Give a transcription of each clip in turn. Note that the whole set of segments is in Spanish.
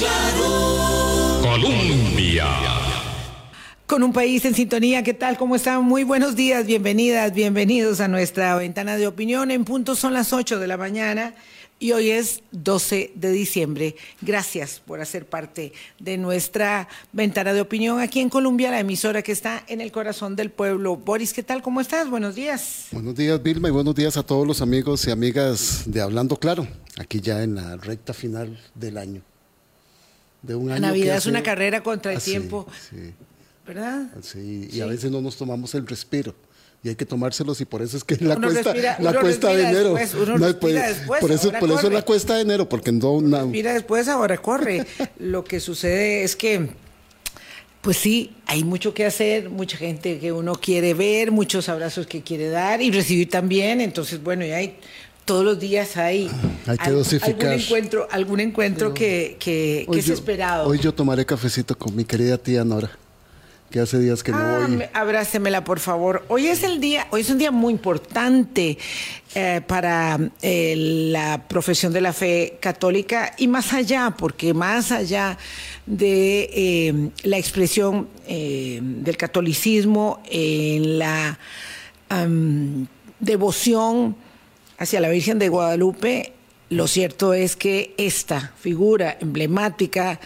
claro. Colombia. Con un país en sintonía, ¿qué tal? ¿Cómo están? Muy buenos días, bienvenidas, bienvenidos a nuestra ventana de opinión. En punto son las 8 de la mañana y hoy es 12 de diciembre. Gracias por hacer parte de nuestra ventana de opinión aquí en Colombia, la emisora que está en el corazón del pueblo. Boris, ¿qué tal? ¿Cómo estás? Buenos días. Buenos días, Vilma, y buenos días a todos los amigos y amigas de Hablando Claro, aquí ya en la recta final del año. De un año la Navidad es una carrera contra el ah, tiempo. ¿Verdad? Sí, y a veces no nos tomamos el respiro y hay que tomárselos y por eso es que la cuesta, la cuesta de enero. por eso, por eso es la cuesta de enero, porque no... Mira, después, ahora corre. Lo que sucede es que, pues sí, hay mucho que hacer, mucha gente que uno quiere ver, muchos abrazos que quiere dar y recibir también. Entonces, bueno, ya hay todos los días hay, hay que dosificar. algún encuentro, algún encuentro que, que, es esperado. Hoy yo tomaré cafecito con mi querida tía Nora que hace días que no ah, voy. Abrácemela, por favor. Hoy es el día, hoy es un día muy importante eh, para eh, la profesión de la fe católica y más allá, porque más allá de eh, la expresión del catolicismo en la devoción hacia la Virgen de Guadalupe, lo cierto es que esta figura emblemática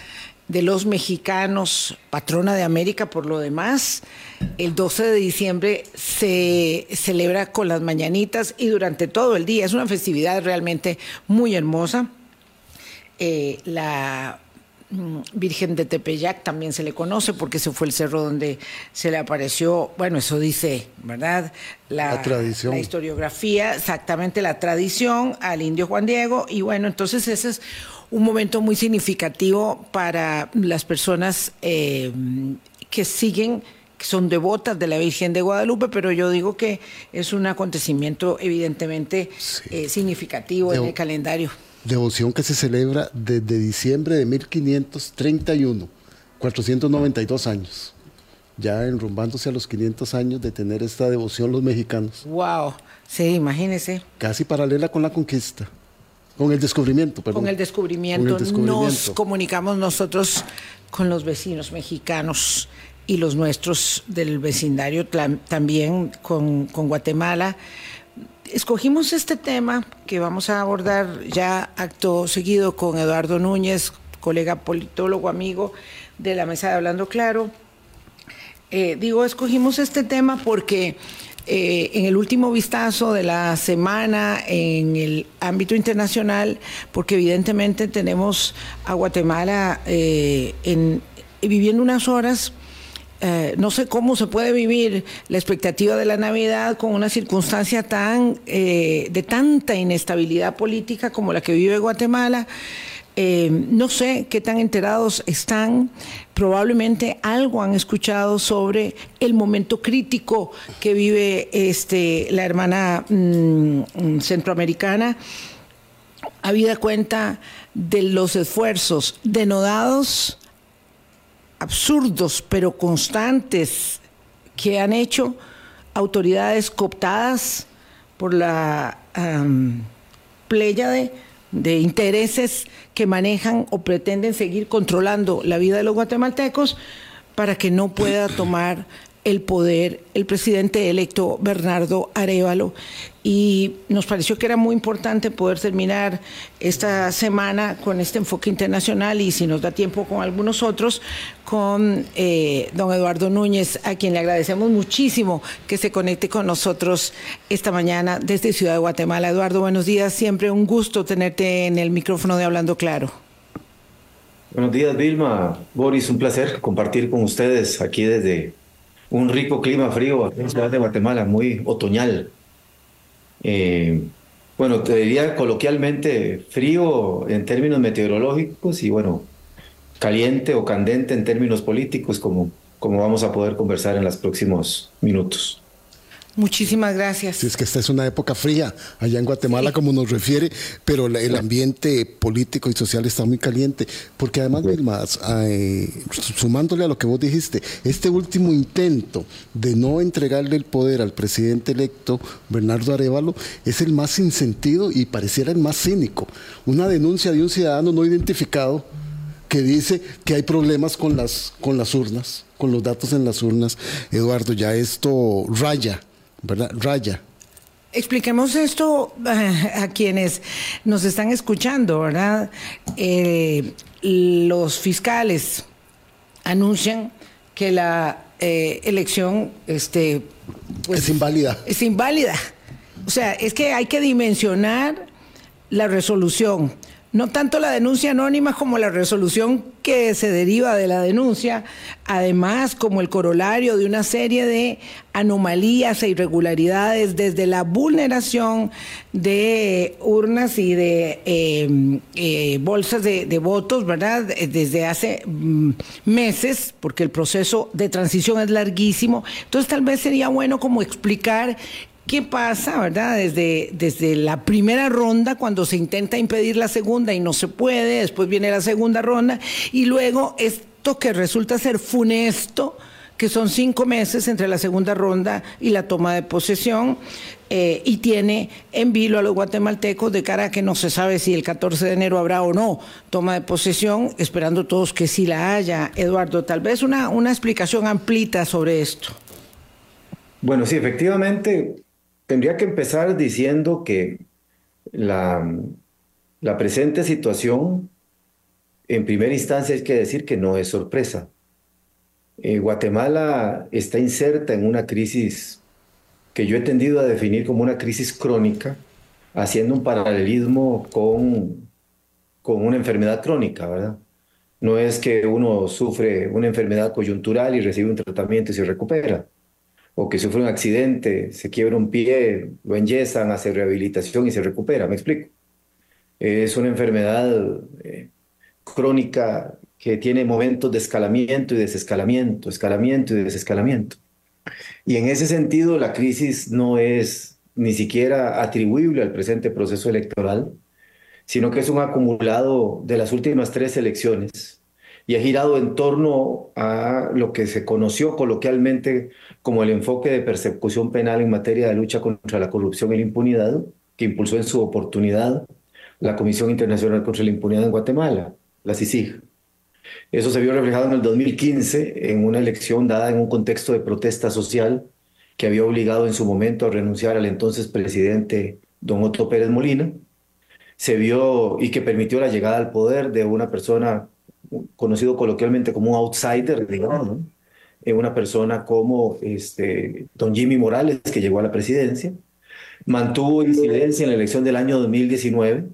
de los mexicanos, patrona de América por lo demás. El 12 de diciembre se celebra con las mañanitas y durante todo el día. Es una festividad realmente muy hermosa. Eh, la Virgen de Tepeyac también se le conoce porque ese fue el cerro donde se le apareció, bueno, eso dice, ¿verdad? La, tradición. La historiografía, exactamente la tradición al indio Juan Diego. Y bueno, entonces ese es un momento muy significativo para las personas eh, que siguen que son devotas de la Virgen de Guadalupe, pero yo digo que es un acontecimiento evidentemente eh, significativo en el calendario. Devoción que se celebra desde diciembre de 1531, 492 años, ya enrumbándose a los 500 años de tener esta devoción los mexicanos. ¡Wow! Sí, imagínese. Casi paralela con la conquista. Con el descubrimiento, perdón. Con el descubrimiento, nos comunicamos nosotros con los vecinos mexicanos y los nuestros del vecindario también con, con Guatemala. Escogimos este tema que vamos a abordar ya acto seguido con Eduardo Núñez, colega politólogo amigo de la mesa de Hablando Claro. Eh, digo, escogimos este tema porque eh, en el último vistazo de la semana en el ámbito internacional, porque evidentemente tenemos a Guatemala eh, viviendo unas horas. Eh, no sé cómo se puede vivir la expectativa de la Navidad con una circunstancia tan de tanta inestabilidad política como la que vive Guatemala. Eh, no sé qué tan enterados están, probablemente algo han escuchado sobre el momento crítico que vive este, la hermana mm, centroamericana, habida cuenta de los esfuerzos denodados, absurdos, pero constantes que han hecho autoridades cooptadas por la um, pléyade de intereses que manejan o pretenden seguir controlando la vida de los guatemaltecos para que no pueda tomar el poder el presidente electo Bernardo Arevalo. Y nos pareció que era muy importante poder terminar esta semana con este enfoque internacional y si nos da tiempo con algunos otros, con eh, don Eduardo Núñez, a quien le agradecemos muchísimo que se conecte con nosotros esta mañana desde Ciudad de Guatemala. Eduardo, buenos días. Siempre un gusto tenerte en el micrófono de Hablando Claro. Buenos días, Vilma. Boris, un placer compartir con ustedes aquí desde un rico clima frío aquí en Ciudad de Guatemala, muy otoñal. Eh, bueno, te diría coloquialmente frío en términos meteorológicos y bueno, caliente o candente en términos políticos, como, como vamos a poder conversar en los próximos minutos. Muchísimas gracias. Sí, es que esta es una época fría allá en Guatemala, como nos refiere, pero el ambiente político y social está muy caliente. Porque además, más sumándole a lo que vos dijiste, este último intento de no entregarle el poder al presidente electo, Bernardo Arevalo, es el más sin sentido y pareciera el más cínico. Una denuncia de un ciudadano no identificado que dice que hay problemas con las, con las urnas, con los datos en las urnas. Eduardo, ya esto raya, ¿verdad? Raya. Expliquemos esto eh, a quienes nos están escuchando, ¿verdad? Eh, los fiscales anuncian que la eh, elección este, pues, es inválida. Es inválida. O sea, es que hay que dimensionar la resolución no tanto la denuncia anónima como la resolución que se deriva de la denuncia, además como el corolario de una serie de anomalías e irregularidades desde la vulneración de urnas y de eh, eh, bolsas de, de, votos, ¿verdad? Desde hace mm, meses, porque el proceso de transición es larguísimo. Entonces tal vez sería bueno como explicar ¿Qué pasa, verdad? Desde, desde la primera ronda, cuando se intenta impedir la segunda y no se puede, después viene la segunda ronda, y luego esto que resulta ser funesto, que son cinco meses entre la segunda ronda y la toma de posesión, eh, y tiene en vilo a los guatemaltecos de cara a que no se sabe si el 14 de enero habrá o no toma de posesión, esperando todos que sí la haya. Eduardo, tal vez una, una explicación amplita sobre esto. Bueno, sí, efectivamente, tendría que empezar diciendo que la, la presente situación, en primera instancia, hay que decir que no es sorpresa. Eh, Guatemala está inserta en una crisis que yo he tendido a definir como una crisis crónica, haciendo un paralelismo con, con una enfermedad crónica, ¿verdad? No es que uno sufre una enfermedad coyuntural y recibe un tratamiento y se recupera o que sufre un accidente, se quiebra un pie, lo enyesan, hace rehabilitación y se recupera, me explico. Es una enfermedad eh, crónica que tiene momentos de escalamiento y desescalamiento, escalamiento y desescalamiento. Y en ese sentido, la crisis no es ni siquiera atribuible al presente proceso electoral, sino que es un acumulado de las últimas tres elecciones y ha girado en torno a lo que se conoció coloquialmente como el enfoque de persecución penal en materia de lucha contra la corrupción y la impunidad, que impulsó en su oportunidad la Comisión Internacional contra la Impunidad en Guatemala, la CICIG. Eso se vio reflejado en el 2015 en una elección dada en un contexto de protesta social que había obligado en su momento a renunciar al entonces presidente don Otto Pérez Molina. Se vio y que permitió la llegada al poder de una persona conocido coloquialmente como un outsider, digamos, eh, una persona como este, don Jimmy Morales, que llegó a la presidencia, mantuvo incidencia en la elección del año 2019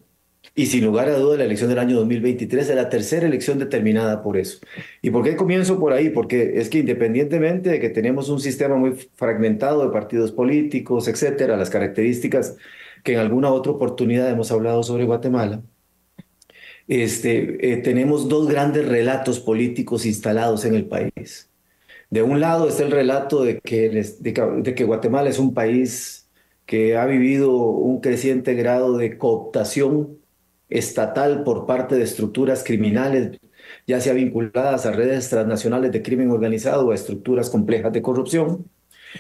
y sin lugar a duda la elección del año 2023 es la tercera elección determinada por eso. ¿Y por qué comienzo por ahí? Porque es que independientemente de que tenemos un sistema muy fragmentado de partidos políticos, etcétera, las características que en alguna otra oportunidad hemos hablado sobre Guatemala, este, eh, tenemos dos grandes relatos políticos instalados en el país. De un lado está el relato de que, de que Guatemala es un país que ha vivido un creciente grado de cooptación estatal por parte de estructuras criminales, ya sea vinculadas a redes transnacionales de crimen organizado o a estructuras complejas de corrupción,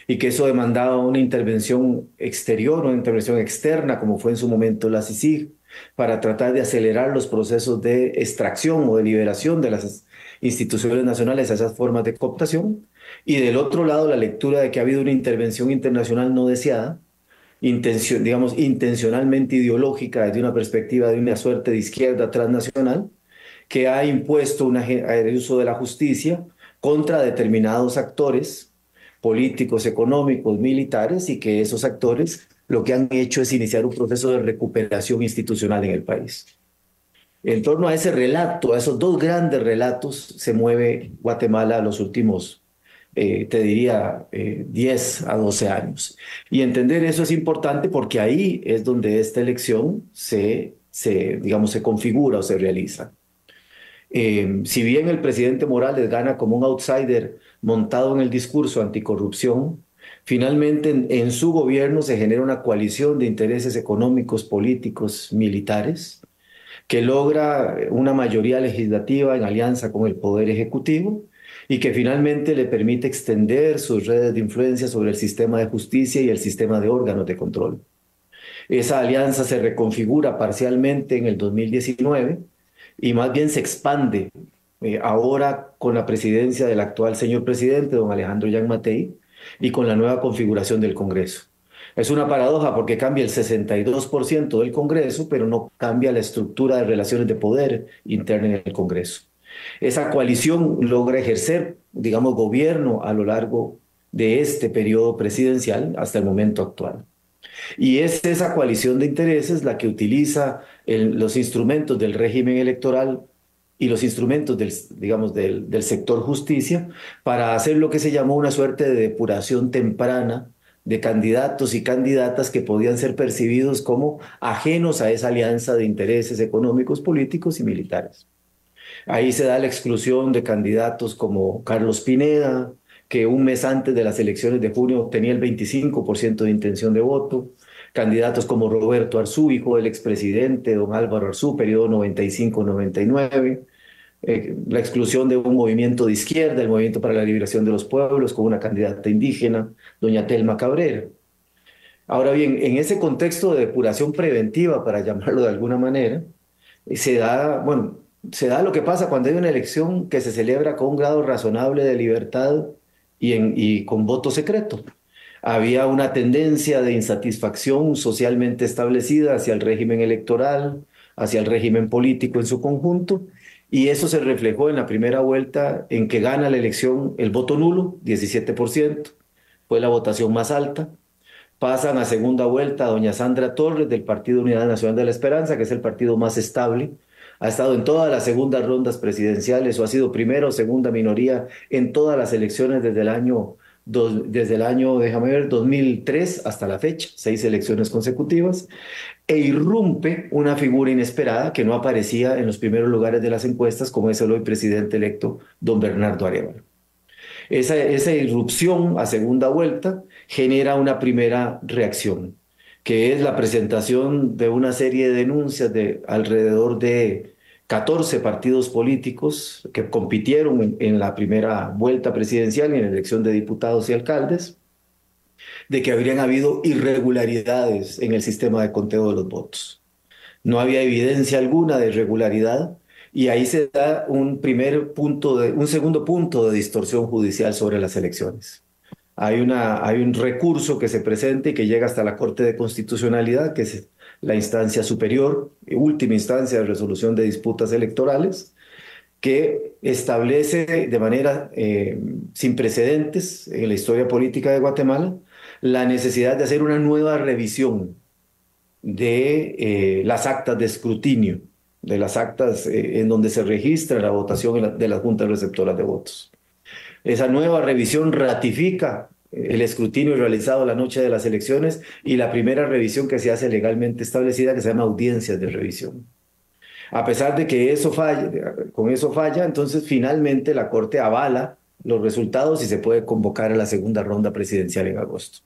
y que eso demandaba una intervención exterior, una intervención externa, como fue en su momento la CICIG, para tratar de acelerar los procesos de extracción o de liberación de las instituciones nacionales a esas formas de cooptación. Y del otro lado, la lectura de que ha habido una intervención internacional no deseada, digamos, intencionalmente ideológica desde una perspectiva de una suerte de izquierda transnacional, que ha impuesto una, el uso de la justicia contra determinados actores políticos, económicos, militares, y que esos actores lo que han hecho es iniciar un proceso de recuperación institucional en el país. En torno a ese relato, a esos dos grandes relatos, se mueve Guatemala los últimos, eh, te diría, 10 eh, a 12 años. Y entender eso es importante porque ahí es donde esta elección se, se digamos, se configura o se realiza. Eh, si bien el presidente Morales gana como un outsider montado en el discurso anticorrupción, Finalmente, en, su gobierno se genera una coalición de intereses económicos, políticos, militares, que logra una mayoría legislativa en alianza con el Poder Ejecutivo y que finalmente le permite extender sus redes de influencia sobre el sistema de justicia y el sistema de órganos de control. Esa alianza se reconfigura parcialmente en el 2019 y más bien se expande eh, ahora con la presidencia del actual señor presidente, don Alejandro Yang Matei, y con la nueva configuración del Congreso. Es una paradoja porque cambia el 62% del Congreso, pero no cambia la estructura de relaciones de poder interna en el Congreso. Esa coalición logra ejercer, digamos, gobierno a lo largo de este periodo presidencial hasta el momento actual. Y es esa coalición de intereses la que utiliza los instrumentos del régimen electoral y los instrumentos del, digamos, del, sector justicia para hacer lo que se llamó una suerte de depuración temprana de candidatos y candidatas que podían ser percibidos como ajenos a esa alianza de intereses económicos, políticos y militares. Ahí se da la exclusión de candidatos como Carlos Pineda, que un mes antes de las elecciones de junio tenía el 25% de intención de voto, candidatos como Roberto Arzú, hijo del expresidente don Álvaro Arzú, periodo 95-99, eh, la exclusión de un movimiento de izquierda, el Movimiento para la Liberación de los Pueblos, con una candidata indígena, doña Telma Cabrera. Ahora bien, en ese contexto de depuración preventiva, para llamarlo de alguna manera, se da, bueno, se da lo que pasa cuando hay una elección que se celebra con un grado razonable de libertad y con voto secreto. Había una tendencia de insatisfacción socialmente establecida hacia el régimen electoral, hacia el régimen político en su conjunto, y eso se reflejó en la primera vuelta en que gana la elección el voto nulo, 17%, fue la votación más alta. Pasan a segunda vuelta a doña Sandra Torres del Partido Unidad Nacional de la Esperanza, que es el partido más estable. Ha estado en todas las segundas rondas presidenciales o ha sido primera o segunda minoría en todas las elecciones desde el año desde el año, déjame ver, 2003 hasta la fecha, seis elecciones consecutivas, e irrumpe una figura inesperada que no aparecía en los primeros lugares de las encuestas, como es el hoy presidente electo, don Bernardo Arevalo. Esa, esa irrupción a segunda vuelta genera una primera reacción, que es la presentación de una serie de denuncias de alrededor de 14 partidos políticos que compitieron en, la primera vuelta presidencial y en la elección de diputados y alcaldes, de que habrían habido irregularidades en el sistema de conteo de los votos. No había evidencia alguna de irregularidad y ahí se da un primer punto de, un segundo punto de distorsión judicial sobre las elecciones. Hay, una, hay un recurso que se presenta y que llega hasta la Corte de Constitucionalidad, que es la instancia superior, última instancia de resolución de disputas electorales, que establece de manera eh, sin precedentes en la historia política de Guatemala la necesidad de hacer una nueva revisión de eh, las actas de escrutinio, de las actas eh, en donde se registra la votación de las juntas receptoras de votos. Esa nueva revisión ratifica el escrutinio realizado la noche de las elecciones y la primera revisión que se hace legalmente establecida que se llama audiencias de revisión. A pesar de que eso falla, con eso falla, entonces finalmente la Corte avala los resultados y se puede convocar a la segunda ronda presidencial en agosto.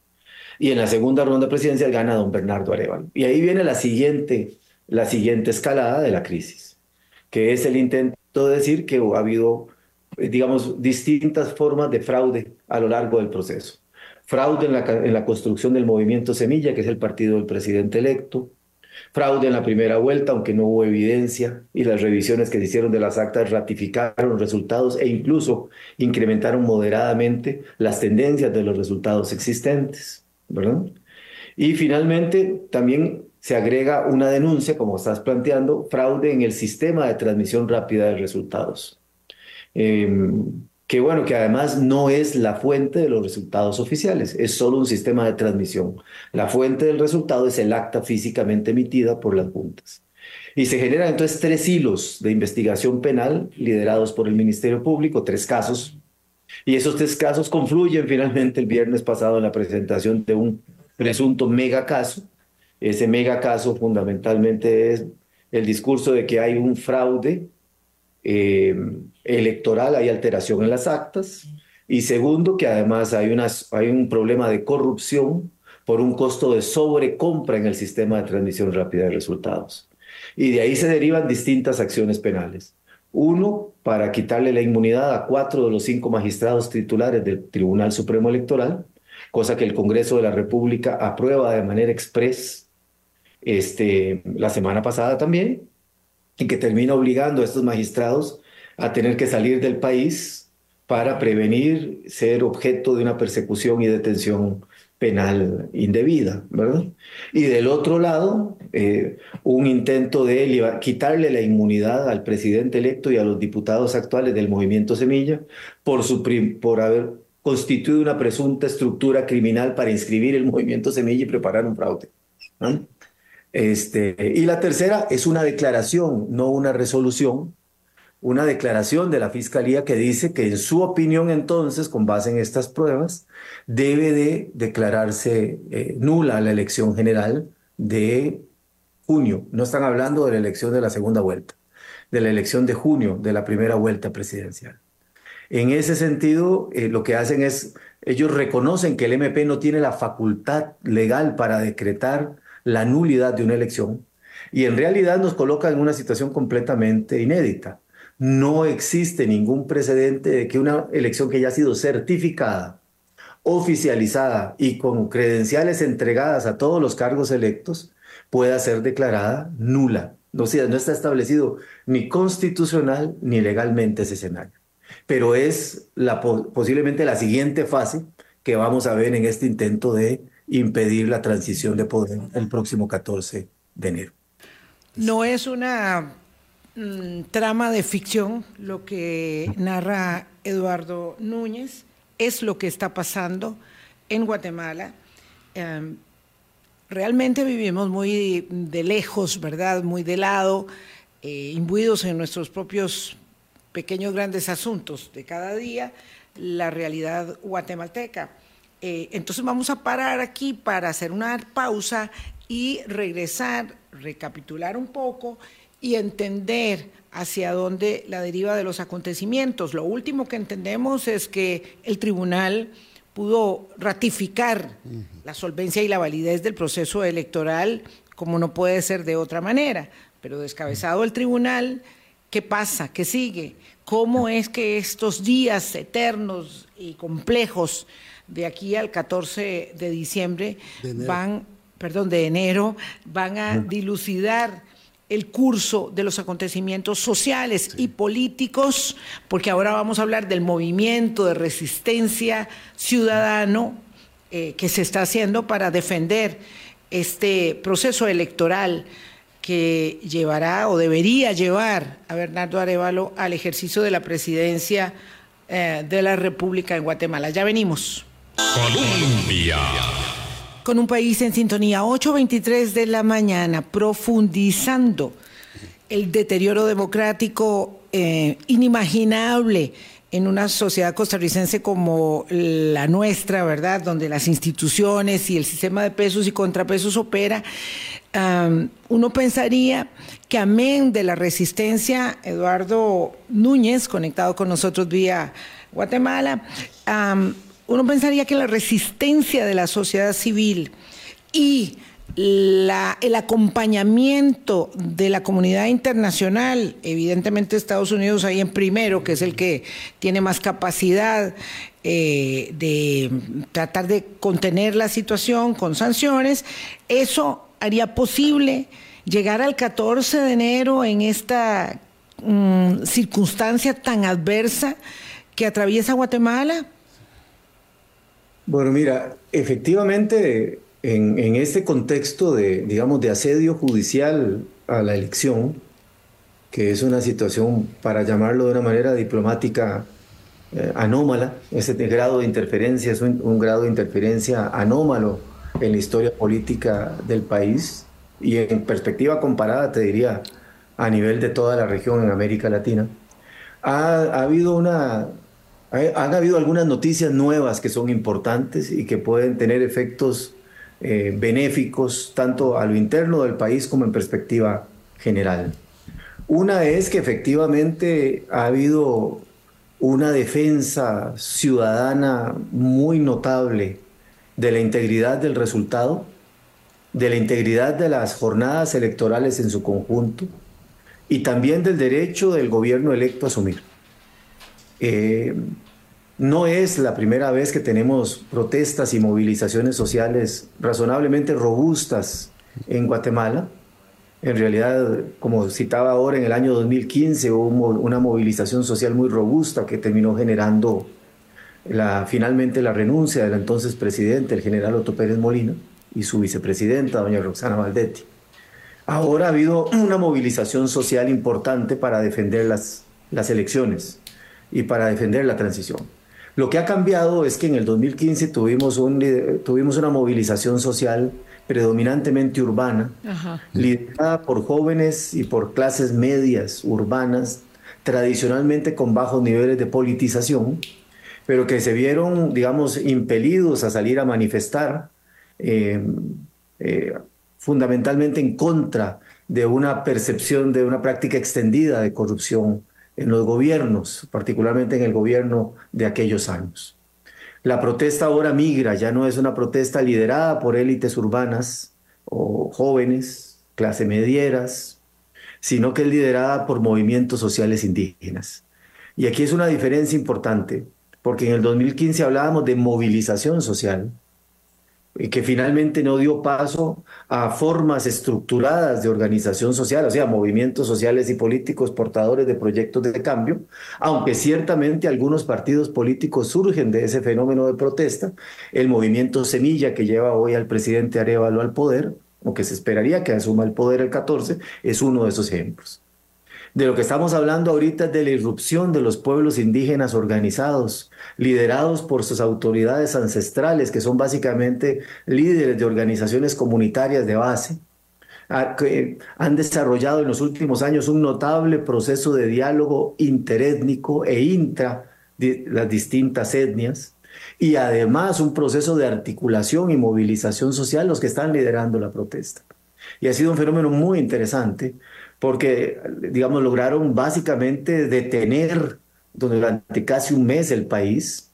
Y en la segunda ronda presidencial gana don Bernardo Arevalo. Y ahí viene la siguiente, la siguiente escalada de la crisis, que es el intento de decir que ha habido eh, digamos, distintas formas de fraude a lo largo del proceso. Fraude en la, en la construcción del movimiento Semilla, que es el partido del presidente electo. Fraude en la primera vuelta, aunque no hubo evidencia, y las revisiones que se hicieron de las actas ratificaron resultados e incluso incrementaron moderadamente las tendencias de los resultados existentes. ¿verdad? Y finalmente, también se agrega una denuncia, como estás planteando, fraude en el sistema de transmisión rápida de resultados. Em, que bueno, que además no es la fuente de los resultados oficiales, es solo un sistema de transmisión. La fuente del resultado es el acta físicamente emitida por las juntas. Y se generan entonces tres hilos de investigación penal liderados por el Ministerio Público, tres casos. Y esos tres casos confluyen finalmente el viernes pasado en la presentación de un presunto mega caso. Ese mega caso fundamentalmente es el discurso de que hay un fraude eh, electoral, hay alteración en las actas. Y segundo, que además hay, hay un problema de corrupción por un costo de sobrecompra en el sistema de transmisión rápida de resultados. Y de ahí se derivan distintas acciones penales. Uno, para quitarle la inmunidad a cuatro de los cinco magistrados titulares del Tribunal Supremo Electoral, cosa que el Congreso de la República aprueba de manera express este, la semana pasada también y que termina obligando a estos magistrados a tener que salir del país para prevenir ser objeto de una persecución y detención penal indebida, ¿verdad? Y del otro lado, eh, un intento de quitarle la inmunidad al presidente electo y a los diputados actuales del movimiento Semilla por, su por haber constituido una presunta estructura criminal para inscribir el movimiento Semilla y preparar un fraude. Este, y la tercera es una declaración, no una resolución, una declaración de la Fiscalía que dice que en su opinión entonces, con base en estas pruebas, debe de declararse eh, nula la elección general de junio. No están hablando de la elección de la segunda vuelta, de la elección de junio de la primera vuelta presidencial. En ese sentido, eh, lo que hacen es, ellos reconocen que el MP no tiene la facultad legal para decretar la nulidad de una elección y en realidad nos coloca en una situación completamente inédita. No existe ningún precedente de que una elección que ya ha sido certificada, oficializada y con credenciales entregadas a todos los cargos electos pueda ser declarada nula. no está establecido ni constitucional ni legalmente ese escenario. Pero es la, posiblemente la siguiente fase que vamos a ver en este intento de impedir la transición de poder el próximo 14 de enero. No es una mm, trama de ficción lo que narra Eduardo Núñez, es lo que está pasando en Guatemala. Em, realmente vivimos muy de lejos, ¿verdad? Muy de lado, eh, imbuidos en nuestros propios pequeños grandes asuntos de cada día, la realidad guatemalteca. Eh, entonces vamos a parar aquí para hacer una pausa y regresar, recapitular un poco y entender hacia dónde la deriva de los acontecimientos. Lo último que entendemos es que el tribunal pudo ratificar la solvencia y la validez del proceso electoral como no puede ser de otra manera, pero descabezado el tribunal, ¿qué pasa? ¿Qué sigue? ¿Cómo es que estos días eternos y complejos de aquí al 14 de diciembre van, perdón, de enero, van a dilucidar el curso de los acontecimientos sociales y políticos, porque ahora vamos a hablar del movimiento de resistencia ciudadano eh, que se está haciendo para defender este proceso electoral que llevará o debería llevar a Bernardo Arevalo al ejercicio de la presidencia eh, de la República en Guatemala. Ya venimos. Colombia. Con un país en sintonía, 8.23 de la mañana, profundizando el deterioro democrático eh, inimaginable en una sociedad costarricense como la nuestra, ¿verdad? Donde las instituciones y el sistema de pesos y contrapesos opera, uno pensaría que amén de la resistencia, Eduardo Núñez, conectado con nosotros vía Guatemala, uno pensaría que la resistencia de la sociedad civil y el acompañamiento de la comunidad internacional, evidentemente Estados Unidos ahí en primero, que es el que tiene más capacidad eh, de tratar de contener la situación con sanciones, eso haría posible llegar al 14 de enero en esta mm, circunstancia tan adversa que atraviesa Guatemala? Bueno, mira, efectivamente, en, este contexto de, digamos, de asedio judicial a la elección, que es una situación, para llamarlo de una manera diplomática, eh, anómala, ese grado de interferencia es un, grado de interferencia anómalo en la historia política del país y en perspectiva comparada, te diría, a nivel de toda la región en América Latina. ha habido una han habido algunas noticias nuevas que son importantes y que pueden tener efectos eh, benéficos tanto a lo interno del país como en perspectiva general. Una es que efectivamente ha habido una defensa ciudadana muy notable de la integridad del resultado, de la integridad de las jornadas electorales en su conjunto y también del derecho del gobierno electo a asumir. Eh, no es la primera vez que tenemos protestas y movilizaciones sociales razonablemente robustas en Guatemala. En realidad, como citaba ahora, en el año 2015 hubo una movilización social muy robusta que terminó generando la, finalmente la renuncia del entonces presidente, el general Otto Pérez Molina, y su vicepresidenta, doña Roxana Valdetti. Ahora ha habido una movilización social importante para defender las, las elecciones y para defender la transición. Lo que ha cambiado es que en el 2015 tuvimos, un, tuvimos una movilización social predominantemente urbana, liderada por jóvenes y por clases medias urbanas, tradicionalmente con bajos niveles de politización, pero que se vieron, digamos, impelidos a salir a manifestar, eh, eh, fundamentalmente en contra de una percepción de una práctica extendida de corrupción en los gobiernos, particularmente en el gobierno de aquellos años. La protesta ahora migra, ya no es una protesta liderada por élites urbanas o jóvenes, clase medieras, sino que es liderada por movimientos sociales indígenas. Y aquí es una diferencia importante porque en el 2015 hablábamos de movilización social, que finalmente no dio paso a formas estructuradas de organización social, o sea, movimientos sociales y políticos portadores de proyectos de cambio, aunque ciertamente algunos partidos políticos surgen de ese fenómeno de protesta, el movimiento Semilla que lleva hoy al presidente Arevalo al poder, o que se esperaría que asuma el poder el 14, es uno de esos ejemplos. De lo que estamos hablando ahorita es de la irrupción de los pueblos indígenas organizados, liderados por sus autoridades ancestrales, que son básicamente líderes de organizaciones comunitarias de base, que han desarrollado en los últimos años un notable proceso de diálogo interétnico e intra de las distintas etnias y además un proceso de articulación y movilización social los que están liderando la protesta. Y ha sido un fenómeno muy interesante porque, digamos, lograron básicamente detener durante casi un mes el país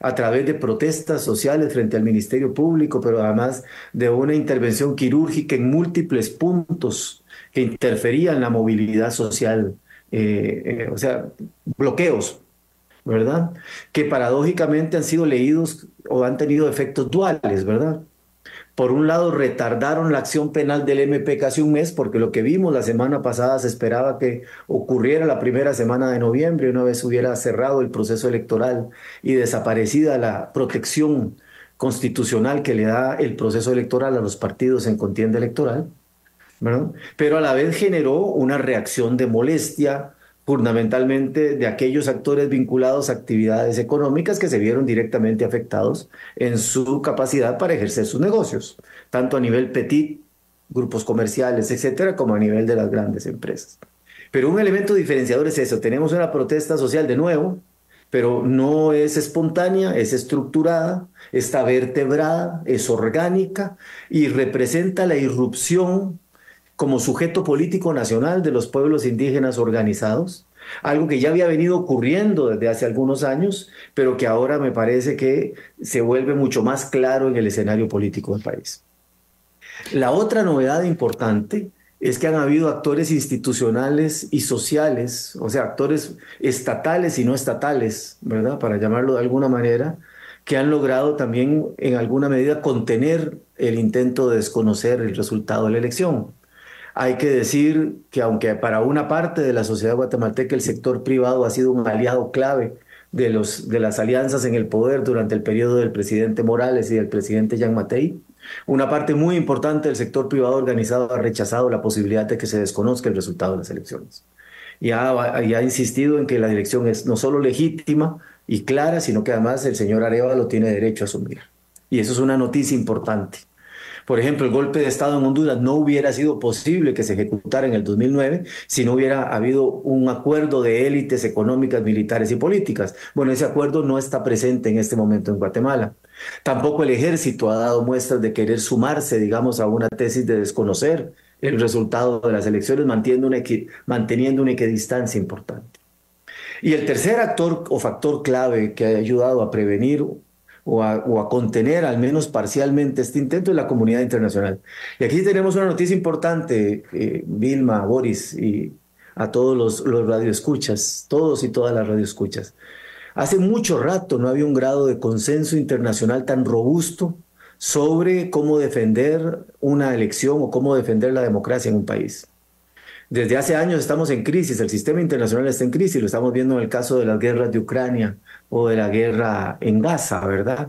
a través de protestas sociales frente al Ministerio Público, pero además de una intervención quirúrgica en múltiples puntos que interferían la movilidad social, eh, eh, o sea, bloqueos, ¿verdad? Que paradójicamente han sido leídos o han tenido efectos duales, ¿verdad? Por un lado, retardaron la acción penal del MP casi un mes, porque lo que vimos la semana pasada se esperaba que ocurriera la primera semana de noviembre, una vez hubiera cerrado el proceso electoral y desaparecida la protección constitucional que le da el proceso electoral a los partidos en contienda electoral, pero a la vez generó una reacción de molestia, fundamentalmente de aquellos actores vinculados a actividades económicas que se vieron directamente afectados en su capacidad para ejercer sus negocios, tanto a nivel petit, grupos comerciales, etcétera, como a nivel de las grandes empresas. Pero un elemento diferenciador es eso, tenemos una protesta social de nuevo, pero no es espontánea, es estructurada, está vertebrada, es orgánica y representa la irrupción como sujeto político nacional de los pueblos indígenas organizados, algo que ya había venido ocurriendo desde hace algunos años, pero que ahora me parece que se vuelve mucho más claro en el escenario político del país. La otra novedad importante es que han habido actores institucionales y sociales, o sea, actores estatales y no estatales, ¿verdad? Para llamarlo de alguna manera, que han logrado también en alguna medida contener el intento de desconocer el resultado de la elección. Hay que decir que aunque para una parte de la sociedad guatemalteca el sector privado ha sido un aliado clave de, los, de las alianzas en el poder durante el periodo del presidente Morales y del presidente Jean Matei, una parte muy importante del sector privado organizado ha rechazado la posibilidad de que se desconozca el resultado de las elecciones. Y ha, insistido en que la elección es no solo legítima y clara, sino que además el señor lo tiene derecho a asumir. Y eso es una noticia importante. Por ejemplo, el golpe de Estado en Honduras no hubiera sido posible que se ejecutara en el 2009 si no hubiera habido un acuerdo de élites económicas, militares y políticas. Bueno, ese acuerdo no está presente en este momento en Guatemala. Tampoco el ejército ha dado muestras de querer sumarse, digamos, a una tesis de desconocer el resultado de las elecciones, manteniendo una, manteniendo una equidistancia importante. Y el tercer actor o factor clave que ha ayudado a prevenir o a, contener al menos parcialmente este intento de la comunidad internacional. Y aquí tenemos una noticia importante, eh, Vilma, Boris y a todos los, los radioescuchas, todos y todas las radioescuchas. Hace mucho rato no había un grado de consenso internacional tan robusto sobre cómo defender una elección o cómo defender la democracia en un país. Desde hace años estamos en crisis, el sistema internacional está en crisis, lo estamos viendo en el caso de las guerras de Ucrania o de la guerra en Gaza, ¿verdad?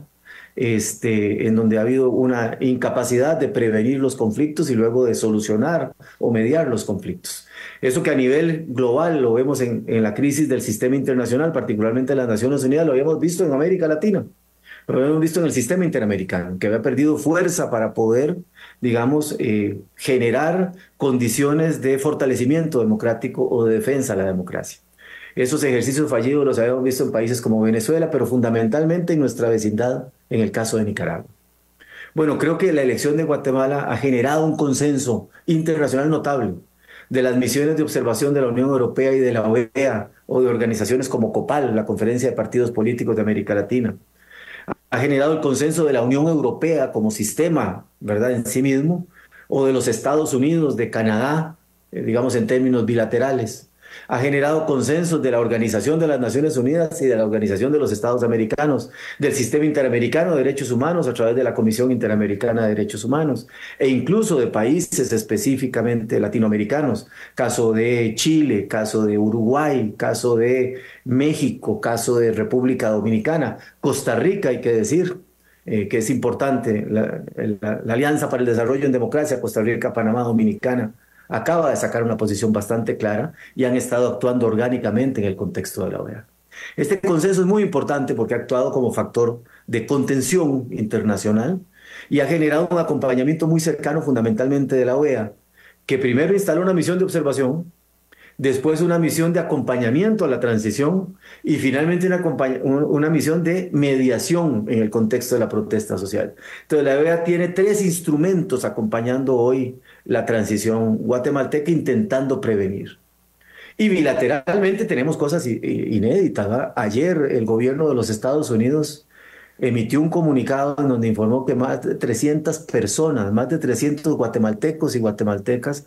Este, en donde ha habido una incapacidad de prevenir los conflictos y luego de solucionar o mediar los conflictos. Eso que a nivel global lo vemos en, en la crisis del sistema internacional, particularmente en las Naciones Unidas, lo habíamos visto en América Latina, lo habíamos visto en el sistema interamericano, que había perdido fuerza para poder digamos, eh, generar condiciones de fortalecimiento democrático o de defensa a la democracia. Esos ejercicios fallidos los habíamos visto en países como Venezuela, pero fundamentalmente en nuestra vecindad, en el caso de Nicaragua. Bueno, creo que la elección de Guatemala ha generado un consenso internacional notable de las misiones de observación de la Unión Europea y de la OEA o de organizaciones como COPAL, la Conferencia de Partidos Políticos de América Latina, ha generado el consenso de la Unión Europea como sistema, ¿verdad?, en sí mismo, o de los Estados Unidos, de Canadá, eh, digamos en términos bilaterales ha generado consensos de la Organización de las Naciones Unidas y de la Organización de los Estados Americanos, del Sistema Interamericano de Derechos Humanos a través de la Comisión Interamericana de Derechos Humanos, e incluso de países específicamente latinoamericanos, caso de Chile, caso de Uruguay, caso de México, caso de República Dominicana, Costa Rica, hay que decir, eh, que es importante, la, la Alianza para el Desarrollo en Democracia, Costa Rica, Panamá, Dominicana, acaba de sacar una posición bastante clara y han estado actuando orgánicamente en el contexto de la OEA. Este consenso es muy importante porque ha actuado como factor de contención internacional y ha generado un acompañamiento muy cercano fundamentalmente de la OEA, que primero instaló una misión de observación, después una misión de acompañamiento a la transición y finalmente una, misión de mediación en el contexto de la protesta social. Entonces la OEA tiene tres instrumentos acompañando hoy la transición guatemalteca intentando prevenir. Y bilateralmente tenemos cosas inéditas. Ayer el gobierno de los Estados Unidos emitió un comunicado en donde informó que más de 300 personas, más de 300 guatemaltecos y guatemaltecas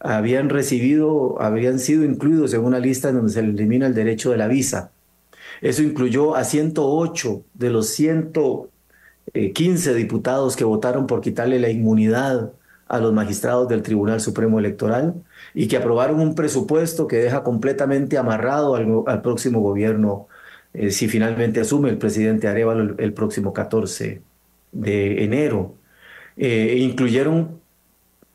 habían recibido, habrían sido incluidos en una lista en donde se elimina el derecho de la visa. Eso incluyó a 108 de los 115 diputados que votaron por quitarle la inmunidad a los magistrados del Tribunal Supremo Electoral y que aprobaron un presupuesto que deja completamente amarrado al, próximo gobierno eh, si finalmente asume el presidente Arevalo el, próximo 14 de enero. Eh, incluyeron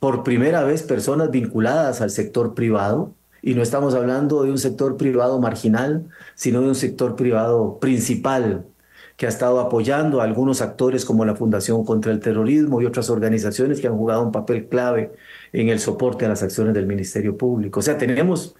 por primera vez personas vinculadas al sector privado, y no estamos hablando de un sector privado marginal, sino de un sector privado principal, que ha estado apoyando a algunos actores como la Fundación contra el Terrorismo y otras organizaciones que han jugado un papel clave en el soporte a las acciones del Ministerio Público. O sea, tenemos,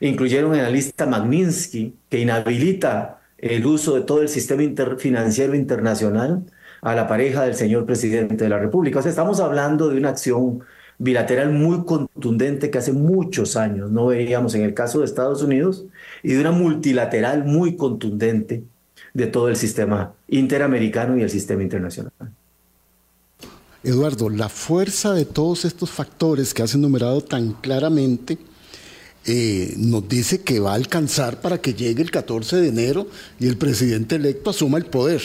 incluyeron en la lista Magnitsky, que inhabilita el uso de todo el sistema financiero internacional a la pareja del señor presidente de la República. O sea, estamos hablando de una acción bilateral muy contundente que hace muchos años no veíamos en el caso de Estados Unidos y de una multilateral muy contundente de todo el sistema interamericano y el sistema internacional. Eduardo, la fuerza de todos estos factores que has enumerado tan claramente eh, nos dice que va a alcanzar para que llegue el 14 de enero y el presidente electo asuma el poder.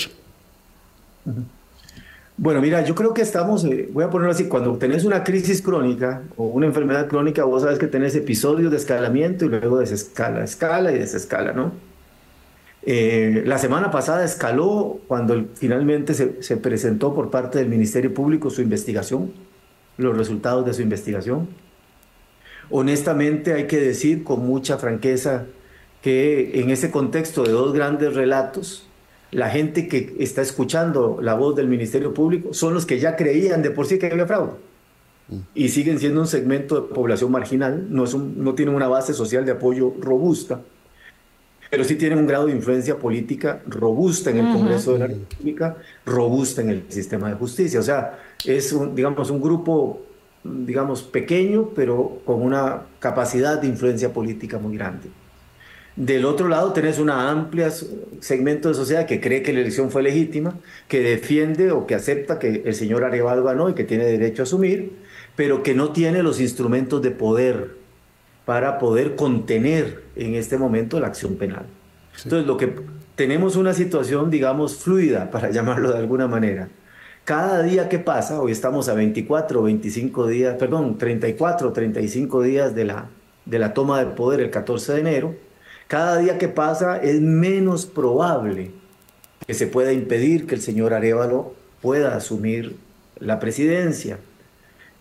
Bueno, mira, yo creo que estamos, eh, voy a ponerlo así, cuando tenés una crisis crónica o una enfermedad crónica, vos sabes que tenés episodios de escalamiento y luego desescala, escala y desescala, ¿no? Eh, la semana pasada escaló cuando finalmente se, presentó por parte del Ministerio Público su investigación, los resultados de su investigación. Honestamente hay que decir con mucha franqueza que en ese contexto de dos grandes relatos, la gente que está escuchando la voz del Ministerio Público son los que ya creían de por sí que había fraude. Mm. Y siguen siendo un segmento de población marginal, no, es no tienen una base social de apoyo robusta pero sí tienen un grado de influencia política robusta en el Congreso de la República, robusta en el sistema de justicia. O sea, es, un, digamos, un grupo, digamos, pequeño, pero con una capacidad de influencia política muy grande. Del otro lado tenés un amplio segmento de sociedad que cree que la elección fue legítima, que defiende o que acepta que el señor Arevalo ganó y que tiene derecho a asumir, pero que no tiene los instrumentos de poder para poder contener en este momento la acción penal. Entonces, lo que tenemos una situación, digamos, fluida, para llamarlo de alguna manera. Cada día que pasa, hoy estamos a 24 o 25 días, perdón, 34 o 35 días de la de la toma de poder el 14 de enero, cada día que pasa es menos probable que se pueda impedir que el señor Arevalo pueda asumir la presidencia.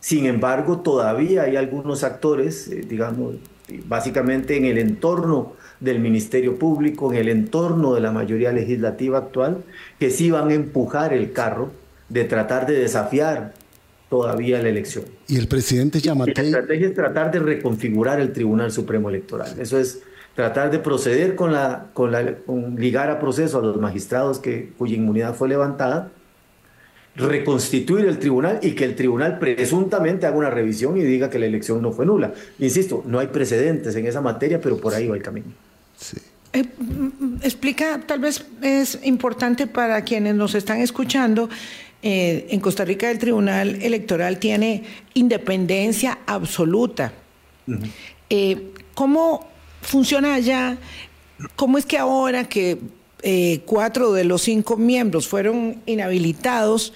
Sin embargo, todavía hay algunos actores, eh, digamos, básicamente en el entorno del Ministerio Público, en el entorno de la mayoría legislativa actual, que sí van a empujar el carro de tratar de desafiar todavía la elección. Y el presidente Yamatei... La estrategia es tratar de reconfigurar el Tribunal Supremo Electoral. Eso es tratar de proceder con la, con la ligar a proceso a los magistrados que, cuya inmunidad fue levantada, reconstituir el tribunal y que el tribunal presuntamente haga una revisión y diga que la elección no fue nula. Insisto, no hay precedentes en esa materia, pero por ahí va el camino. Sí. Eh, mm, explica, tal vez es importante para quienes nos están escuchando, eh, en Costa Rica el Tribunal Electoral tiene independencia absoluta. Eh, ¿Cómo funciona allá? ¿Cómo es que ahora que eh, cuatro de los cinco miembros fueron inhabilitados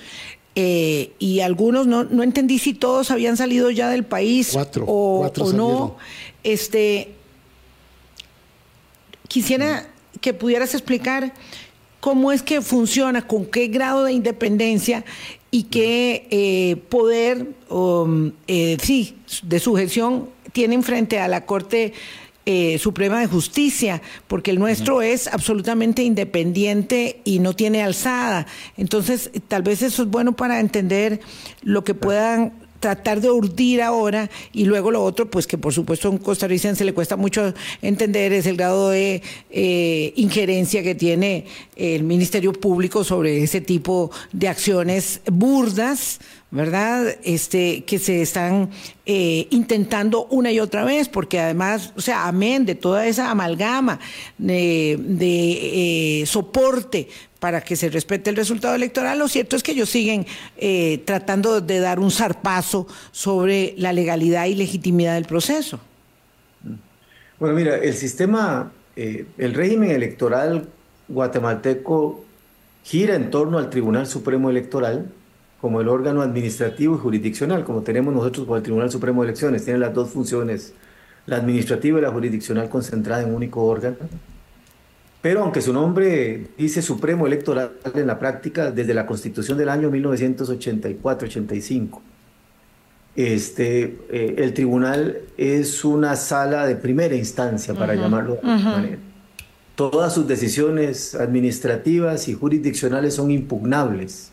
y algunos no, no entendí si todos habían salido ya del país o, o no? Este, quisiera que pudieras explicar cómo es que funciona, con qué grado de independencia y qué eh, poder, um, eh, sí, de sujeción tienen frente a la Corte eh, Suprema de Justicia, porque el nuestro es absolutamente independiente y no tiene alzada. Entonces, tal vez eso es bueno para entender lo que puedan tratar de urdir ahora y luego lo otro, pues que por supuesto a un costarricense le cuesta mucho entender es el grado de eh, injerencia que tiene el Ministerio Público sobre ese tipo de acciones burdas, ¿verdad? Este, que se están eh, intentando una y otra vez, porque además, o sea, amén de toda esa amalgama de, eh, soporte para que se respete el resultado electoral. Lo cierto es que ellos siguen eh, tratando de dar un zarpazo sobre la legalidad y legitimidad del proceso. Bueno, mira, el sistema, eh, el régimen electoral guatemalteco gira en torno al Tribunal Supremo Electoral como el órgano administrativo y jurisdiccional, como tenemos nosotros con el Tribunal Supremo de Elecciones. Tiene las dos funciones, la administrativa y la jurisdiccional concentrada en un único órgano. Pero aunque su nombre dice Supremo Electoral en la práctica, desde la Constitución del año 1984-85, este, eh, el tribunal es una sala de primera instancia, para llamarlo de alguna manera. Todas sus decisiones administrativas y jurisdiccionales son impugnables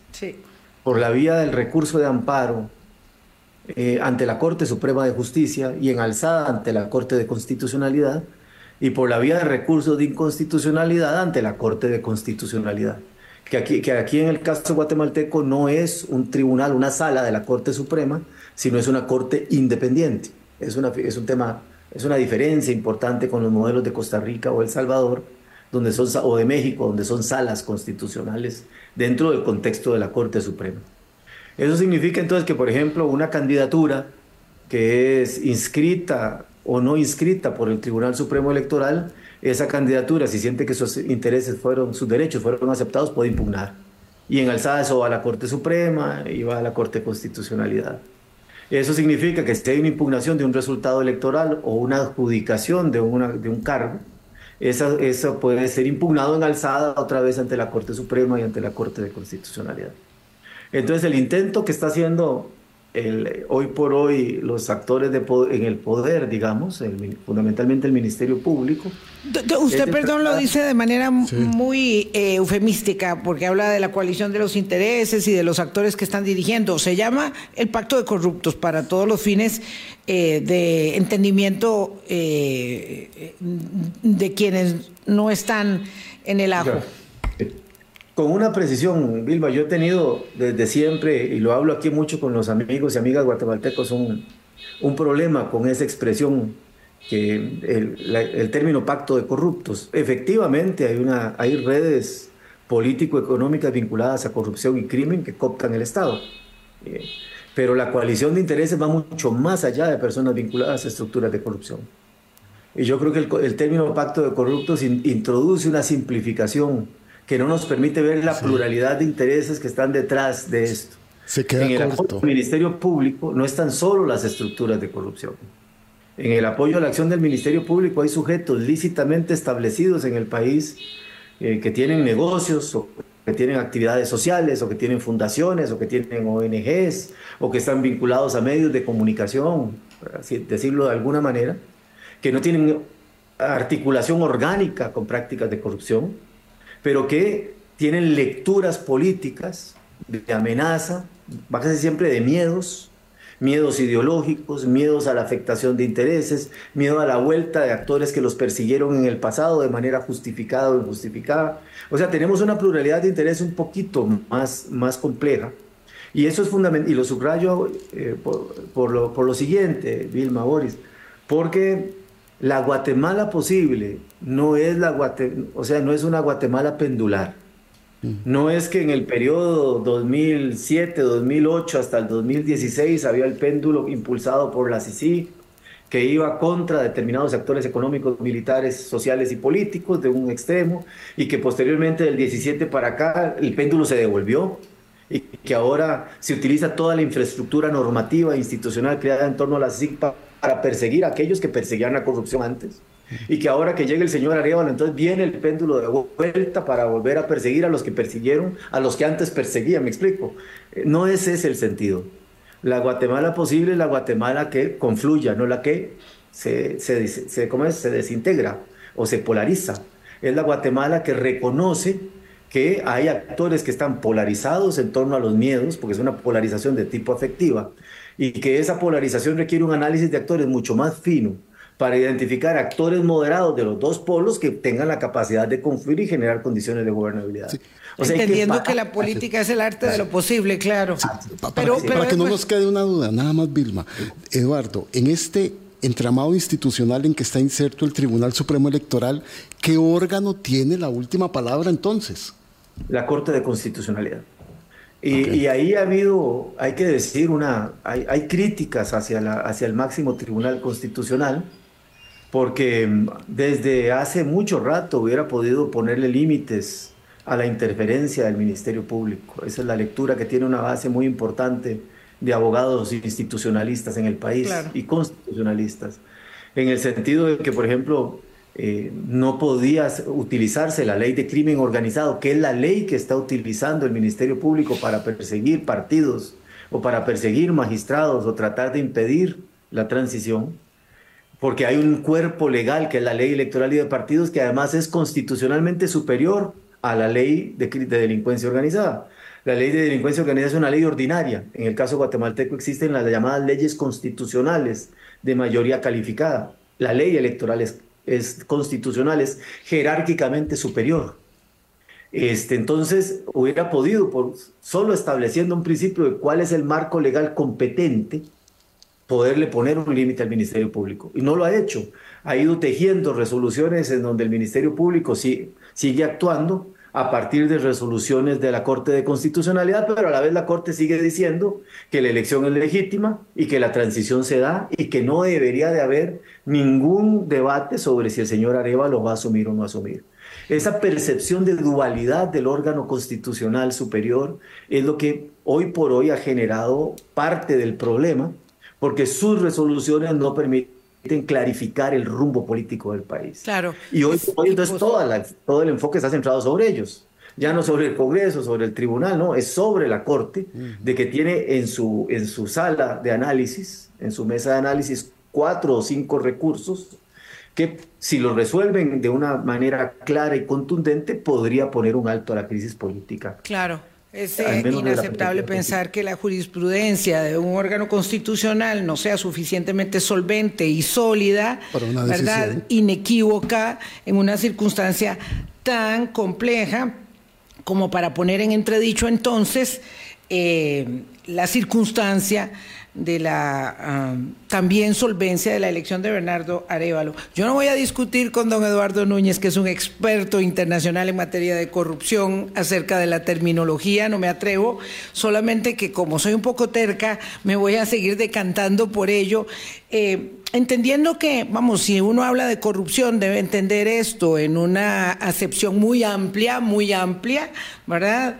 por la vía del recurso de amparo eh, ante la Corte Suprema de Justicia y en alzada ante la Corte de Constitucionalidad y por la vía de recursos de inconstitucionalidad ante la Corte de Constitucionalidad. Que aquí, que aquí en el caso guatemalteco no es un tribunal, una sala de la Corte Suprema, sino es una Corte independiente. Es, una, es un tema, es una diferencia importante con los modelos de Costa Rica o El Salvador, donde son, o de México, donde son salas constitucionales dentro del contexto de la Corte Suprema. Eso significa entonces que, por ejemplo, una candidatura que es inscrita o no inscrita por el Tribunal Supremo Electoral, esa candidatura, si siente que sus intereses fueron, sus derechos fueron aceptados, puede impugnar. Y en alzada eso va a la Corte Suprema y va a la Corte de Constitucionalidad. Eso significa que si hay una impugnación de un resultado electoral o una adjudicación de, una, de un cargo, esa puede ser impugnado en alzada otra vez ante la Corte Suprema y ante la Corte de Constitucionalidad. Entonces el intento que está haciendo hoy por hoy los actores de en el poder, digamos, fundamentalmente el Ministerio Público. Usted, perdón, lo dice de manera muy eh, eufemística, porque habla de la coalición de los intereses y de los actores que están dirigiendo. Se llama el Pacto de Corruptos para todos los fines eh, de entendimiento eh, de quienes no están en el ajo. Con una precisión, Vilma, yo he tenido desde siempre, y lo hablo aquí mucho con los amigos y amigas guatemaltecos, un, un problema con esa expresión, que el, término pacto de corruptos. Efectivamente, hay, una, hay redes político-económicas vinculadas a corrupción y crimen que cooptan el Estado. Eh, pero la coalición de intereses va mucho más allá de personas vinculadas a estructuras de corrupción. Y yo creo que el, el término pacto de corruptos introduce una simplificación que no nos permite ver la pluralidad de intereses que están detrás de esto. Se queda en el Ministerio Público no están solo las estructuras de corrupción. En el apoyo a la acción del Ministerio Público hay sujetos lícitamente establecidos en el país eh, que tienen negocios o que tienen actividades sociales o que tienen fundaciones o que tienen ONGs o que están vinculados a medios de comunicación, por así decirlo de alguna manera, que no tienen articulación orgánica con prácticas de corrupción, pero que tienen lecturas políticas de amenaza, base siempre de miedos, miedos ideológicos, miedos a la afectación de intereses, miedo a la vuelta de actores que los persiguieron en el pasado de manera justificada o injustificada. O sea, tenemos una pluralidad de intereses un poquito más, más compleja. Y eso es fundamental, y lo subrayo eh, por, lo, por lo siguiente, Vilma Boris, porque la Guatemala posible no es, la o sea, no es una Guatemala pendular. No es que en el periodo 2007, 2008 hasta el 2016 había el péndulo impulsado por la CICI que iba contra determinados actores económicos, militares, sociales y políticos de un extremo y que posteriormente del 17 para acá el péndulo se devolvió y que ahora se utiliza toda la infraestructura normativa e institucional creada en torno a la CICI para perseguir a aquellos que perseguían la corrupción antes y que ahora que llegue el señor Arevalo, entonces viene el péndulo de vuelta para volver a perseguir a los que persiguieron, a los que antes perseguían, me explico. Eh, no ese es el sentido. La Guatemala posible es la Guatemala que confluya, no la que se, se, se, ¿cómo es? se desintegra o se polariza. Es la Guatemala que reconoce que hay actores que están polarizados en torno a los miedos, porque es una polarización de tipo afectiva, y que esa polarización requiere un análisis de actores mucho más fino, para identificar actores moderados de los dos polos que tengan la capacidad de confluir y generar condiciones de gobernabilidad. Entendiendo que, la política es el arte de lo posible, claro. pero, para, que no nos quede una duda, nada más, Vilma. Eduardo, en este entramado institucional en que está inserto el Tribunal Supremo Electoral, ¿qué órgano tiene la última palabra entonces? La Corte de Constitucionalidad. Y, ahí ha habido, hay que decir, una, hay, hay críticas hacia, la, hacia el máximo Tribunal Constitucional porque mm, desde hace mucho rato hubiera podido ponerle límites a la interferencia del Ministerio Público. Esa es la lectura que tiene una base muy importante de abogados institucionalistas en el país y constitucionalistas, en el sentido de que, por ejemplo, eh, no podía utilizarse la ley de crimen organizado, que es la ley que está utilizando el Ministerio Público para perseguir partidos o para perseguir magistrados o tratar de impedir la transición porque hay un cuerpo legal que es la ley electoral y de partidos que además es constitucionalmente superior a la ley de, delincuencia organizada. La ley de delincuencia organizada es una ley ordinaria. En el caso guatemalteco existen las llamadas leyes constitucionales de mayoría calificada. La ley electoral es, constitucional, es jerárquicamente superior. Este, entonces, hubiera podido, por, solo estableciendo un principio de cuál es el marco legal competente, poderle poner un límite al Ministerio Público. Y no lo ha hecho. Ha ido tejiendo resoluciones en donde el Ministerio Público sigue actuando a partir de resoluciones de la Corte de Constitucionalidad, pero a la vez la Corte sigue diciendo que la elección es legítima y que la transición se da y que no debería de haber ningún debate sobre si el señor Areva lo va a asumir o no asumir. Esa percepción de dualidad del órgano constitucional superior es lo que hoy por hoy ha generado parte del problema porque sus resoluciones no permiten clarificar el rumbo político del país. Claro. Y hoy, entonces todo el enfoque está centrado sobre ellos. Ya no sobre el Congreso, sobre el tribunal, no, es sobre la Corte, de que tiene en su, en su sala de análisis, en su mesa de análisis, cuatro o cinco recursos que si lo resuelven de una manera clara y contundente, podría poner un alto a la crisis política. Claro. Es inaceptable pensar que la jurisprudencia de un órgano constitucional no sea suficientemente solvente y sólida, ¿verdad? Inequívoca en una circunstancia tan compleja como para poner en entredicho entonces eh, la circunstancia de la también solvencia de la elección de Bernardo Arevalo. Yo no voy a discutir con don Eduardo Núñez, que es un experto internacional en materia de corrupción, acerca de la terminología, no me atrevo, solamente que como soy un poco terca, me voy a seguir decantando por ello. Eh, entendiendo que, vamos, si uno habla de corrupción, debe entender esto en una acepción muy amplia, muy amplia, ¿verdad?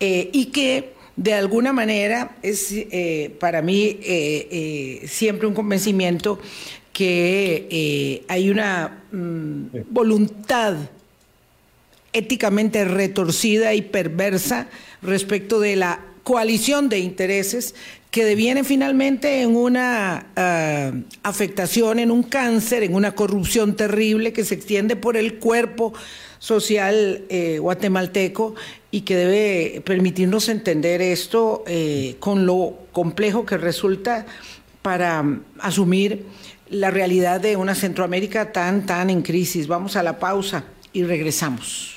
Eh, y que de alguna manera es eh, para mí eh, eh, siempre un convencimiento que hay una mm, voluntad éticamente retorcida y perversa respecto de la coalición de intereses que deviene finalmente en una ah, afectación, en un cáncer, en una corrupción terrible que se extiende por el cuerpo social eh, guatemalteco y que debe permitirnos entender esto eh, con lo complejo que resulta para mm, asumir la realidad de una Centroamérica tan, tan en crisis. Vamos a la pausa y regresamos.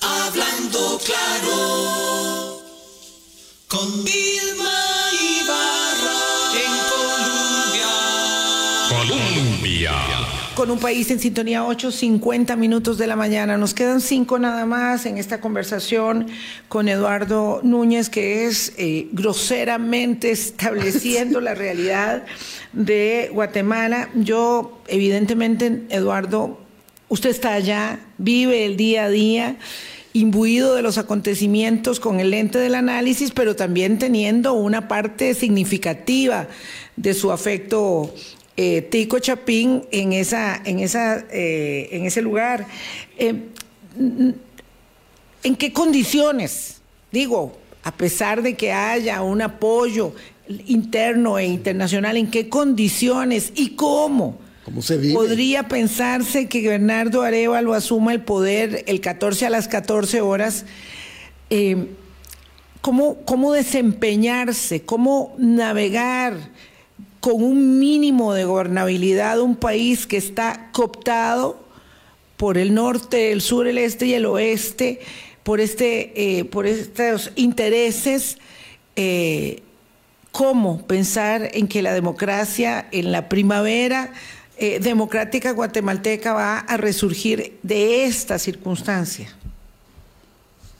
Hablando claro, con Vilma Ibarra en Colombia. Colombia con un país en sintonía 8.50 minutos de la mañana. Nos quedan cinco nada más en esta conversación con Eduardo Núñez, que es eh, groseramente estableciendo la realidad de Guatemala. Yo, evidentemente, Eduardo, usted está allá, vive el día a día imbuido de los acontecimientos con el lente del análisis, pero también teniendo una parte significativa de su afecto eh, Tico Chapín en, esa, en, esa, eh, en ese lugar. Eh, ¿En qué condiciones? Digo, a pesar de que haya un apoyo interno e internacional, ¿en qué condiciones y cómo? ¿Cómo se vive? Podría pensarse que Bernardo Arevalo asuma el poder el 14 a las 14 horas. ¿cómo, ¿Cómo desempeñarse? ¿Cómo navegar? con un mínimo de gobernabilidad un país que está cooptado por el norte, el sur, el este y el oeste, por, este, eh, por estos intereses, eh, ¿cómo pensar en que la democracia en la primavera eh, democrática guatemalteca va a resurgir de esta circunstancia?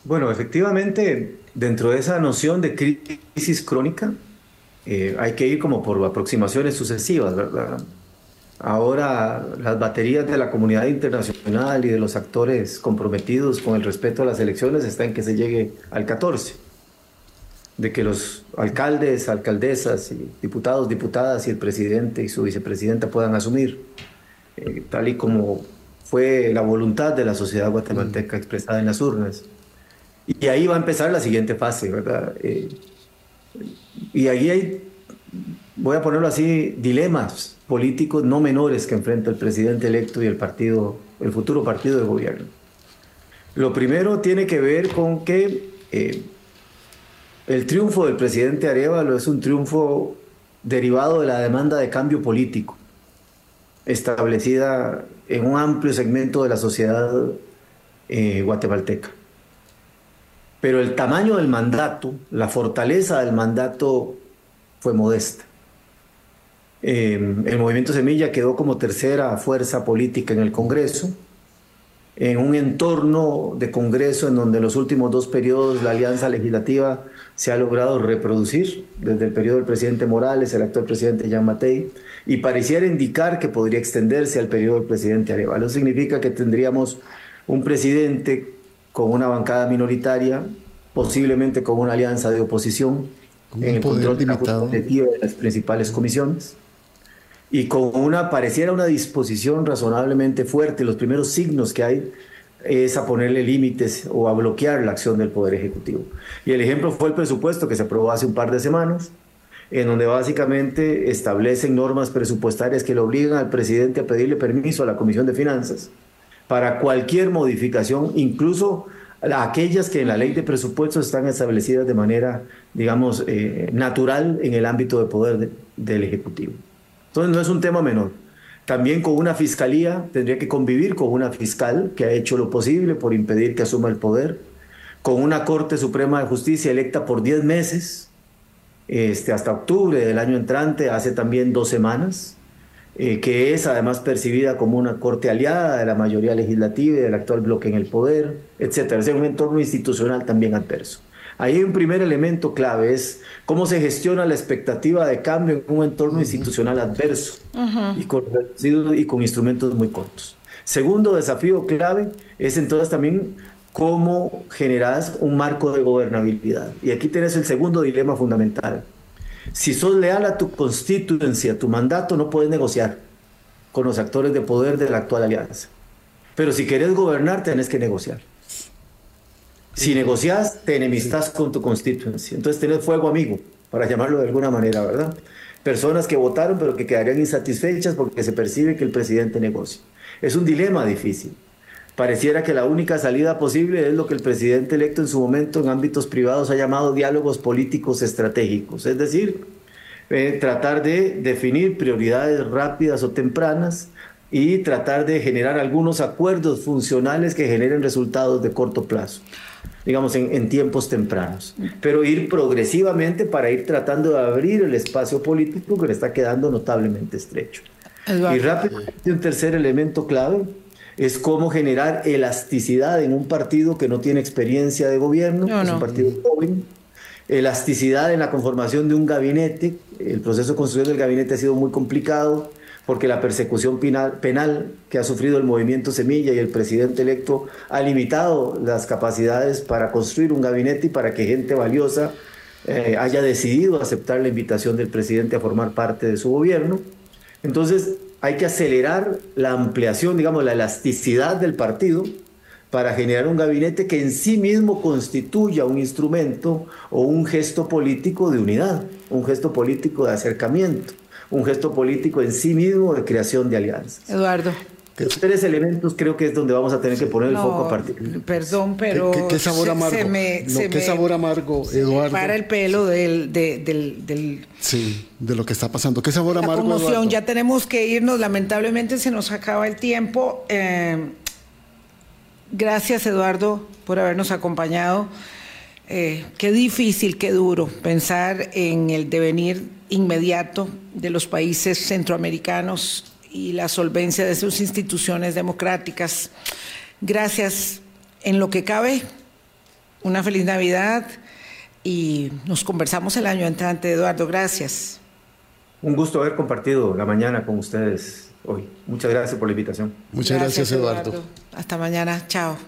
Bueno, efectivamente, dentro de esa noción de crisis crónica, eh, hay que ir como por aproximaciones sucesivas, ¿verdad? Ahora las baterías de la comunidad internacional y de los actores comprometidos con el respeto a las elecciones están en que se llegue al 14, de que los alcaldes, alcaldesas, y diputados, diputadas y el presidente y su vicepresidenta puedan asumir, eh, tal y como fue la voluntad de la sociedad guatemalteca expresada en las urnas. Y ahí va a empezar la siguiente fase, ¿verdad? Eh, y ahí hay, voy a ponerlo así, dilemas políticos no menores que enfrenta el presidente electo y el partido, el futuro partido de gobierno. Lo primero tiene que ver con que eh, el triunfo del presidente Arevalo es un triunfo derivado de la demanda de cambio político establecida en un amplio segmento de la sociedad eh, guatemalteca. Pero el tamaño del mandato, la fortaleza del mandato fue modesta. Em, el movimiento Semilla quedó como tercera fuerza política en el Congreso, en un entorno de Congreso en donde en los últimos dos periodos la alianza legislativa se ha logrado reproducir, desde el periodo del presidente Morales, el actual presidente Jean Matei, y pareciera indicar que podría extenderse al periodo del presidente Arevalo. Significa que tendríamos un presidente con una bancada minoritaria, posiblemente con una alianza de oposición en el control de de las principales comisiones y con una pareciera una disposición razonablemente fuerte. Los primeros signos que hay es a ponerle límites o a bloquear la acción del Poder Ejecutivo. Y el ejemplo fue el presupuesto que se aprobó hace un par de semanas, en donde básicamente establecen normas presupuestarias que le obligan al presidente a pedirle permiso a la Comisión de Finanzas para cualquier modificación, incluso aquellas que en la ley de presupuestos están establecidas de manera, digamos, eh, natural en el ámbito de poder del Ejecutivo. Entonces no es un tema menor. También con una fiscalía, tendría que convivir con una fiscal que ha hecho lo posible por impedir que asuma el poder, con una Corte Suprema de Justicia electa por 10 meses, este, hasta octubre del año entrante, hace también dos semanas, eh, que es además percibida como una corte aliada de la mayoría legislativa y del actual bloque en el poder, etc. Es un entorno institucional también adverso. Ahí hay un primer elemento clave, es cómo se gestiona la expectativa de cambio en un entorno institucional adverso y, con, y con instrumentos muy cortos. Segundo desafío clave es entonces también cómo generas un marco de gobernabilidad. Y aquí tienes el segundo dilema fundamental si sos leal a tu constituencia, a tu mandato, no puedes negociar. con los actores de poder de la actual alianza. Pero si querés gobernar, tenés que negociar. Si negocias, te enemistas con tu constituency. Entonces tenés fuego amigo, para llamarlo de alguna manera, ¿verdad? Personas que votaron pero que quedarían insatisfechas porque se percibe que el presidente negocia. Es un dilema difícil. Pareciera que la única salida posible es lo que el presidente electo en su momento en ámbitos privados ha llamado diálogos políticos estratégicos, es decir, eh, tratar de definir prioridades rápidas o tempranas y tratar de generar algunos acuerdos funcionales que generen resultados de corto plazo, digamos en, en tiempos tempranos, pero ir progresivamente para ir tratando de abrir el espacio político que le está quedando notablemente estrecho. Y rápidamente un tercer elemento clave es cómo generar elasticidad en un partido que no tiene experiencia de gobierno, es un partido joven, elasticidad en la conformación de un gabinete, el proceso de construcción del gabinete ha sido muy complicado porque la persecución penal, que ha sufrido el movimiento Semilla y el presidente electo ha limitado las capacidades para construir un gabinete y para que gente valiosa eh, haya decidido aceptar la invitación del presidente a formar parte de su gobierno. Entonces, hay que acelerar la ampliación, digamos, la elasticidad del partido para generar un gabinete que en sí mismo constituya un instrumento o un gesto político de unidad, un gesto político de acercamiento, un gesto político en sí mismo de creación de alianzas. Eduardo. Los tres elementos creo que es donde vamos a tener que poner el foco a partir. Perdón, pero. ¿Qué, sabor amargo? ¿Qué sabor amargo, Eduardo? Para el pelo del, del, Sí, de lo que está pasando. ¿Qué sabor amargo? Conmoción, ya tenemos que irnos. Lamentablemente se nos acaba el tiempo. Eh, gracias, Eduardo, por habernos acompañado. Eh, qué difícil, qué duro pensar en el devenir inmediato de los países centroamericanos y la solvencia de sus instituciones democráticas. Gracias en lo que cabe. Una feliz Navidad y nos conversamos el año entrante, Eduardo. Gracias. Un gusto haber compartido la mañana con ustedes hoy. Muchas gracias por la invitación. Muchas gracias, Eduardo. Hasta mañana. Chao.